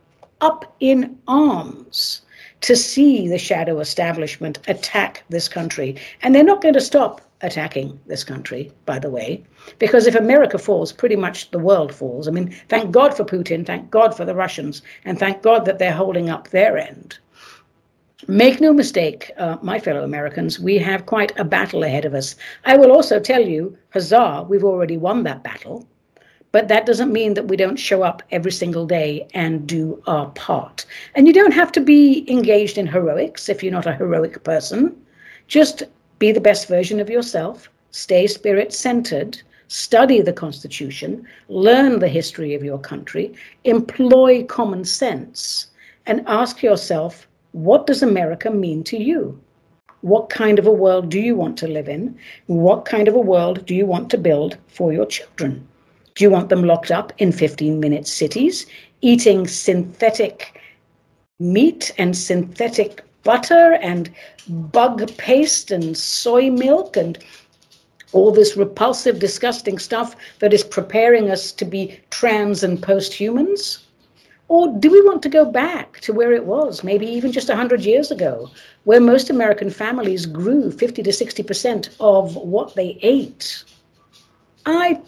up in arms to see the shadow establishment attack this country. And they're not going to stop attacking this country, by the way, because if America falls, pretty much the world falls. I mean, thank God for Putin, thank God for the Russians, and thank God that they're holding up their end. Make no mistake, uh, my fellow Americans, we have quite a battle ahead of us. I will also tell you, huzzah, we've already won that battle. But that doesn't mean that we don't show up every single day and do our part. And you don't have to be engaged in heroics if you're not a heroic person. Just be the best version of yourself, stay spirit centered, study the Constitution, learn the history of your country, employ common sense, and ask yourself what does America mean to you? What kind of a world do you want to live in? What kind of a world do you want to build for your children? Do you want them locked up in 15 minute cities, eating synthetic meat and synthetic butter and bug paste and soy milk and all this repulsive, disgusting stuff that is preparing us to be trans and post humans? Or do we want to go back to where it was, maybe even just 100 years ago, where most American families grew 50 to 60% of what they ate? I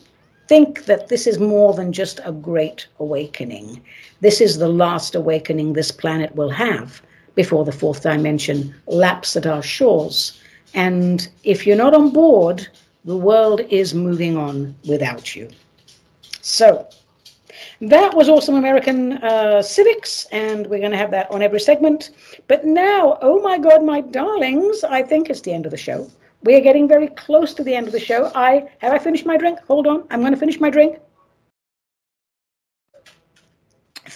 think that this is more than just a great awakening. This is the last awakening this planet will have before the fourth dimension laps at our shores. And if you're not on board, the world is moving on without you. So, that was Awesome American uh, Civics, and we're going to have that on every segment. But now, oh my God, my darlings, I think it's the end of the show. We are getting very close to the end of the show. I have I finished my drink? Hold on, I'm going to finish my drink.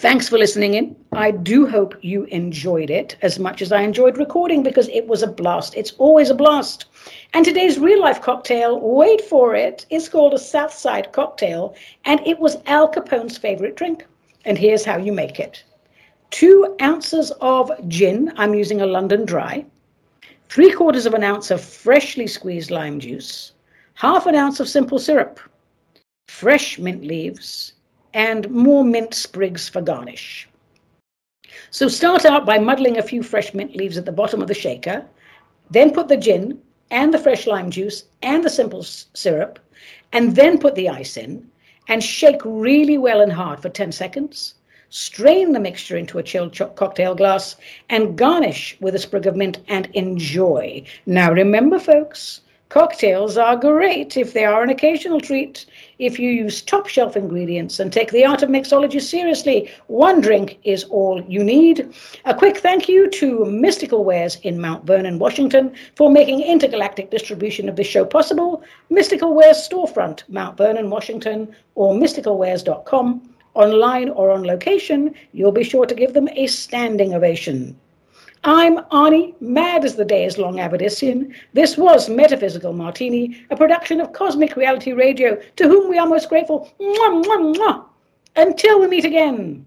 Thanks for listening in. I do hope you enjoyed it as much as I enjoyed recording because it was a blast. It's always a blast. And today's real life cocktail, wait for it, is called a Southside cocktail, and it was Al Capone's favorite drink. And here's how you make it two ounces of gin, I'm using a London dry, three quarters of an ounce of freshly squeezed lime juice, half an ounce of simple syrup, fresh mint leaves and more mint sprigs for garnish. So start out by muddling a few fresh mint leaves at the bottom of the shaker, then put the gin and the fresh lime juice and the simple syrup, and then put the ice in and shake really well and hard for 10 seconds. Strain the mixture into a chilled cocktail glass and garnish with a sprig of mint and enjoy. Now remember, folks, Cocktails are great if they are an occasional treat. If you use top shelf ingredients and take the art of mixology seriously, one drink is all you need. A quick thank you to Mystical Wares in Mount Vernon, Washington, for making intergalactic distribution of this show possible. Mystical Wares storefront, Mount Vernon, Washington, or mysticalwares.com. Online or on location, you'll be sure to give them a standing ovation. I'm Ani, mad as the day is long Avedissian. This was Metaphysical Martini, a production of Cosmic Reality Radio, to whom we are most grateful. Mwah, mwah, mwah. Until we meet again.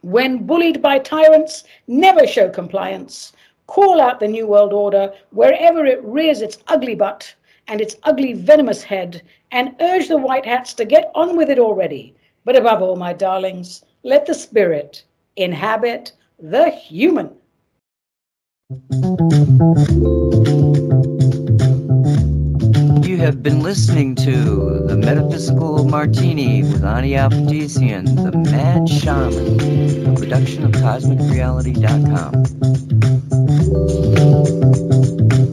When bullied by tyrants, never show compliance. Call out the New World Order wherever it rears its ugly butt and its ugly venomous head, and urge the white hats to get on with it already. But above all, my darlings, let the spirit inhabit the human. You have been listening to The Metaphysical Martini with Ani Avedissian, the Mad Shaman, a production of CosmicReality.com.